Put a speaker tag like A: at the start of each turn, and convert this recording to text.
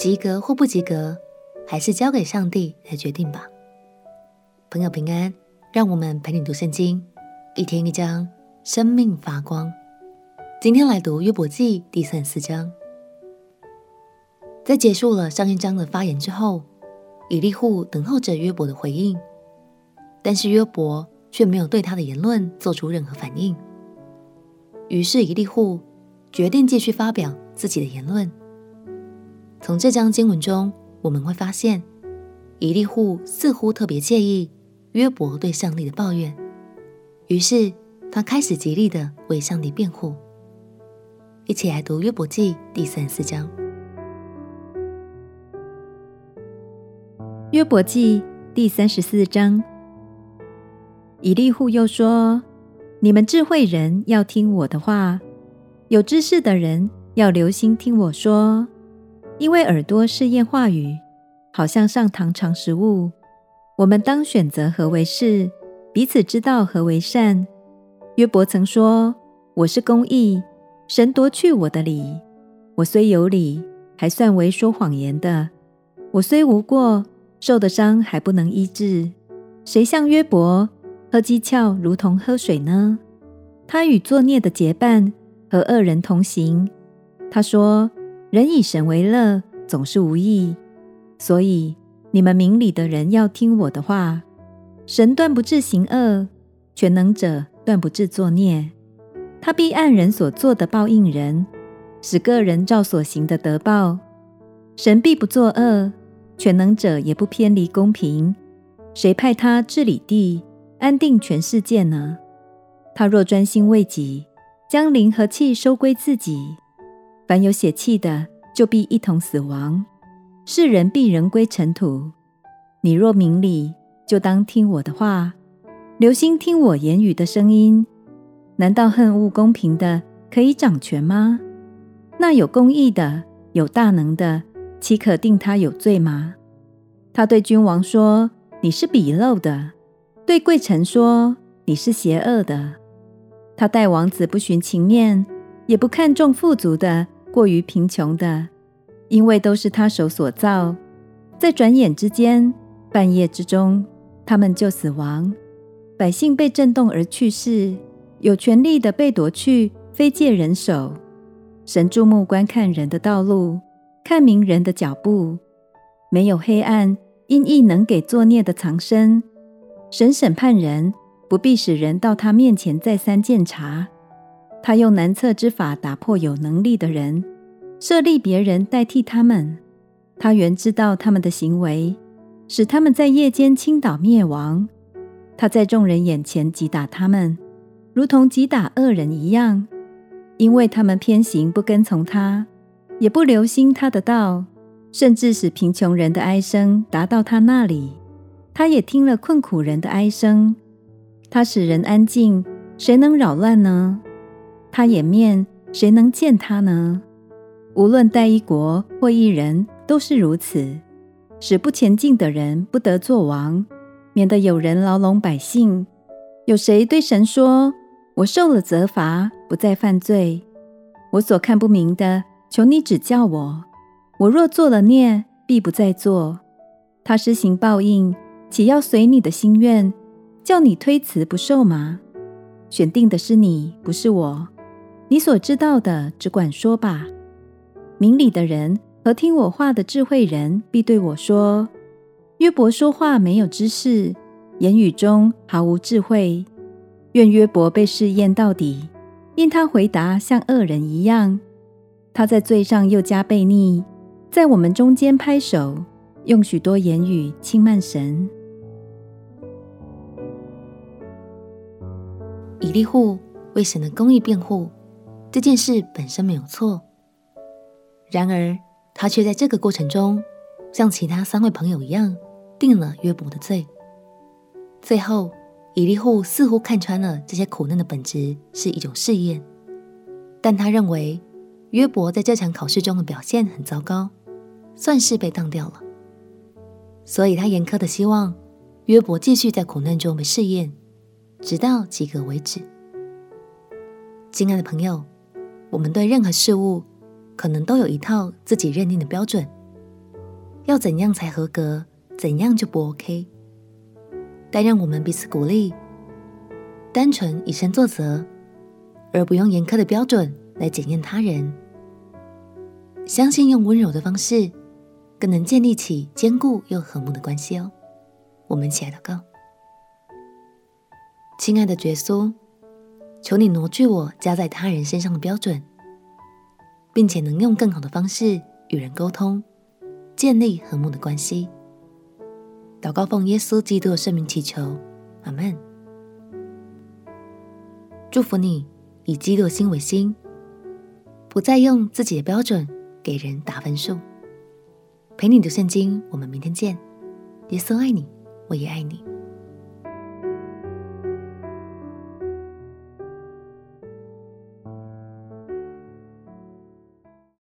A: 及格或不及格，还是交给上帝来决定吧。朋友平安，让我们陪你读圣经，一天一章，生命发光。今天来读约伯记第三四章。在结束了上一章的发言之后，以利户等候着约伯的回应，但是约伯却没有对他的言论做出任何反应。于是以利户决定继续发表自己的言论。从这章经文中，我们会发现，以利户似乎特别介意约伯对上帝的抱怨，于是他开始极力的为上帝辩护。一起来读约伯记第三十四章。
B: 约伯记第三十四章，以利户又说：“你们智慧人要听我的话，有知识的人要留心听我说，因为耳朵试验话语，好像上堂尝食物。我们当选择何为是，彼此知道何为善。”约伯曾说：“我是公义，神夺去我的理。我虽有理，还算为说谎言的。我虽无过。”受的伤还不能医治，谁像约伯喝鸡蹻如同喝水呢？他与作孽的结伴，和恶人同行。他说：“人以神为乐，总是无益。”所以你们明理的人要听我的话。神断不至行恶，全能者断不至作孽。他必按人所做的报应人，使各人照所行的得报。神必不作恶。全能者也不偏离公平，谁派他治理地，安定全世界呢？他若专心为己，将灵和气收归自己，凡有血气的，就必一同死亡。世人必人归尘土。你若明理，就当听我的话，留心听我言语的声音。难道恨恶公平的可以掌权吗？那有公义的，有大能的。岂可定他有罪吗？他对君王说：“你是鄙陋的。”对贵臣说：“你是邪恶的。”他待王子不徇情面，也不看重富足的过于贫穷的，因为都是他手所造。在转眼之间，半夜之中，他们就死亡。百姓被震动而去世，有权力的被夺去，非借人手。神注目观看人的道路。看明人的脚步，没有黑暗，阴翳能给作孽的藏身。神审判人，不必使人到他面前再三鉴察。他用难测之法打破有能力的人，设立别人代替他们。他原知道他们的行为，使他们在夜间倾倒灭亡。他在众人眼前击打他们，如同击打恶人一样，因为他们偏行不跟从他。也不留心他的道，甚至使贫穷人的哀声达到他那里。他也听了困苦人的哀声。他使人安静，谁能扰乱呢？他掩面，谁能见他呢？无论代一国或一人，都是如此，使不前进的人不得作王，免得有人牢笼百姓。有谁对神说：“我受了责罚，不再犯罪。我所看不明的。”求你指教我，我若做了孽，必不再做。他施行报应，岂要随你的心愿，叫你推辞不受吗？选定的是你，不是我。你所知道的，只管说吧。明理的人和听我话的智慧人，必对我说：约伯说话没有知识，言语中毫无智慧。愿约伯被试验到底，因他回答像恶人一样。他在罪上又加悖逆，在我们中间拍手，用许多言语轻慢神。
A: 以利户为神的公义辩护，这件事本身没有错。然而，他却在这个过程中，像其他三位朋友一样，定了约伯的罪。最后，以利户似乎看穿了这些苦难的本质是一种试验，但他认为。约伯在这场考试中的表现很糟糕，算是被当掉了。所以他严苛的希望约伯继续在苦难中被试验，直到及格为止。亲爱的朋友，我们对任何事物可能都有一套自己认定的标准，要怎样才合格，怎样就不 OK。但让我们彼此鼓励，单纯以身作则，而不用严苛的标准来检验他人。相信用温柔的方式，更能建立起坚固又和睦的关系哦。我们一起来祷告。亲爱的耶稣，求你挪去我加在他人身上的标准，并且能用更好的方式与人沟通，建立和睦的关系。祷告奉耶稣基督的圣名祈求，阿门。祝福你以基督的心为心，不再用自己的标准给人打分数。陪你读圣经，我们明天见。耶稣爱你，我也爱你。